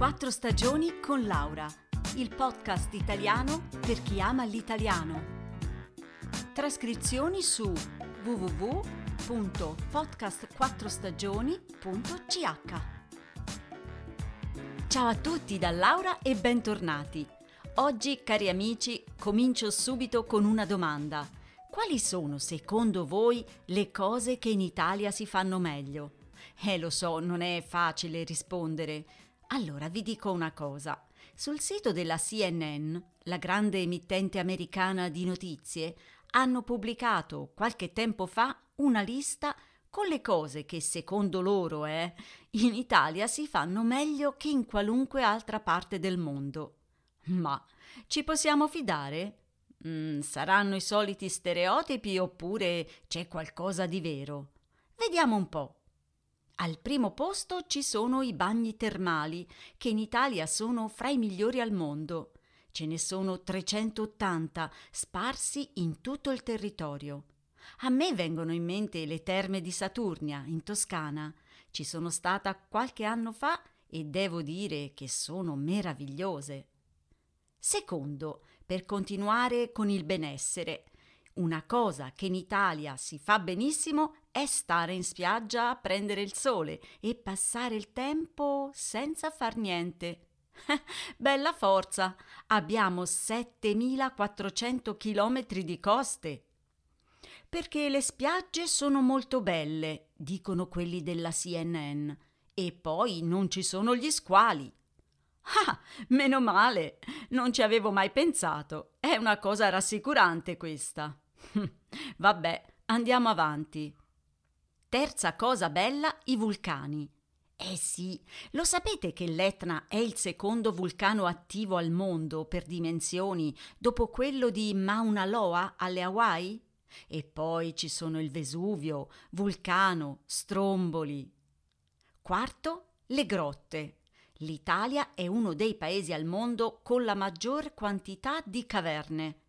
Quattro stagioni con Laura, il podcast italiano per chi ama l'italiano. Trascrizioni su www.podcastquattrostagioni.ch Ciao a tutti da Laura e bentornati. Oggi, cari amici, comincio subito con una domanda. Quali sono, secondo voi, le cose che in Italia si fanno meglio? Eh, lo so, non è facile rispondere. Allora vi dico una cosa. Sul sito della CNN, la grande emittente americana di notizie, hanno pubblicato qualche tempo fa una lista con le cose che secondo loro eh, in Italia si fanno meglio che in qualunque altra parte del mondo. Ma ci possiamo fidare? Mm, saranno i soliti stereotipi oppure c'è qualcosa di vero? Vediamo un po'. Al primo posto ci sono i bagni termali, che in Italia sono fra i migliori al mondo. Ce ne sono 380 sparsi in tutto il territorio. A me vengono in mente le terme di Saturnia, in Toscana. Ci sono stata qualche anno fa e devo dire che sono meravigliose. Secondo, per continuare con il benessere, una cosa che in Italia si fa benissimo è stare in spiaggia a prendere il sole e passare il tempo senza far niente. Bella forza! Abbiamo 7400 chilometri di coste. Perché le spiagge sono molto belle, dicono quelli della CNN, e poi non ci sono gli squali. Ah, meno male, non ci avevo mai pensato. È una cosa rassicurante questa. Vabbè, andiamo avanti. Terza cosa bella, i vulcani. Eh sì, lo sapete che l'Etna è il secondo vulcano attivo al mondo per dimensioni dopo quello di Mauna Loa alle Hawaii? E poi ci sono il Vesuvio, Vulcano, Stromboli. Quarto, le grotte. L'Italia è uno dei paesi al mondo con la maggior quantità di caverne.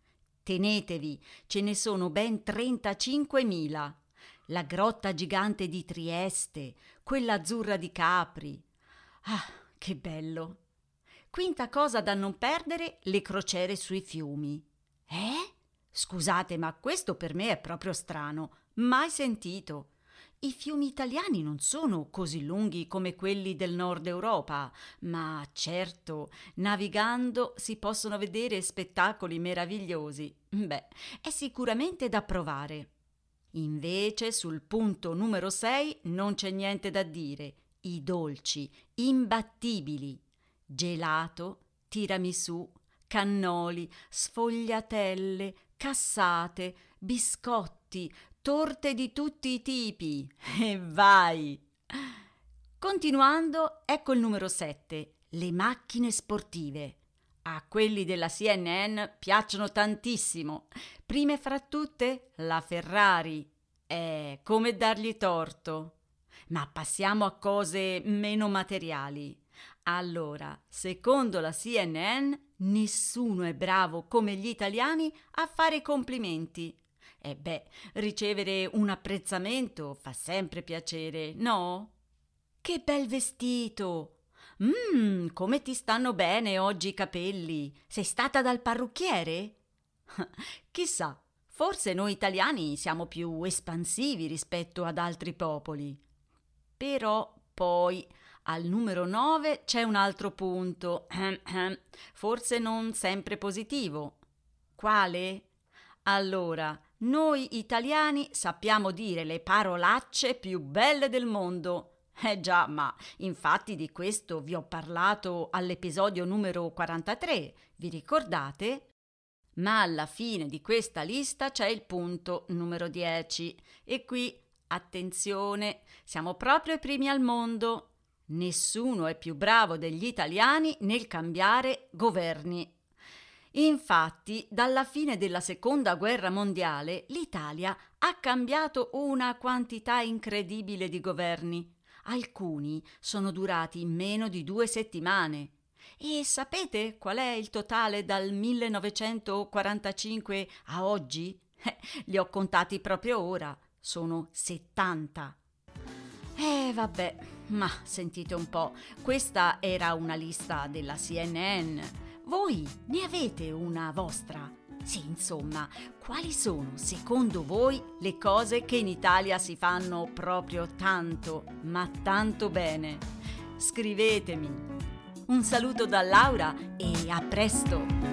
Tenetevi, ce ne sono ben 35.000. La grotta gigante di Trieste, quella azzurra di Capri. Ah, che bello! Quinta cosa da non perdere, le crociere sui fiumi. Eh? Scusate, ma questo per me è proprio strano. Mai sentito. I fiumi italiani non sono così lunghi come quelli del nord Europa, ma certo, navigando si possono vedere spettacoli meravigliosi. Beh, è sicuramente da provare. Invece sul punto numero 6 non c'è niente da dire. I dolci, imbattibili. Gelato, tiramisù, cannoli, sfogliatelle, cassate, biscotti, torte di tutti i tipi. E vai! Continuando, ecco il numero 7, le macchine sportive. A quelli della CNN piacciono tantissimo. Prime fra tutte, la Ferrari. È come dargli torto. Ma passiamo a cose meno materiali. Allora, secondo la CNN, nessuno è bravo come gli italiani a fare complimenti. E beh, ricevere un apprezzamento fa sempre piacere, no? Che bel vestito! Mmm, come ti stanno bene oggi i capelli? Sei stata dal parrucchiere? Chissà, forse noi italiani siamo più espansivi rispetto ad altri popoli. Però poi al numero 9 c'è un altro punto, forse non sempre positivo. Quale? Allora, noi italiani sappiamo dire le parolacce più belle del mondo. Eh già, ma infatti di questo vi ho parlato all'episodio numero 43, vi ricordate? Ma alla fine di questa lista c'è il punto numero 10 e qui, attenzione, siamo proprio i primi al mondo. Nessuno è più bravo degli italiani nel cambiare governi. Infatti, dalla fine della seconda guerra mondiale, l'Italia ha cambiato una quantità incredibile di governi. Alcuni sono durati meno di due settimane. E sapete qual è il totale dal 1945 a oggi? Eh, li ho contati proprio ora. Sono 70. Eh, vabbè, ma sentite un po', questa era una lista della CNN. Voi ne avete una vostra? Sì, insomma, quali sono secondo voi le cose che in Italia si fanno proprio tanto, ma tanto bene? Scrivetemi. Un saluto da Laura e a presto!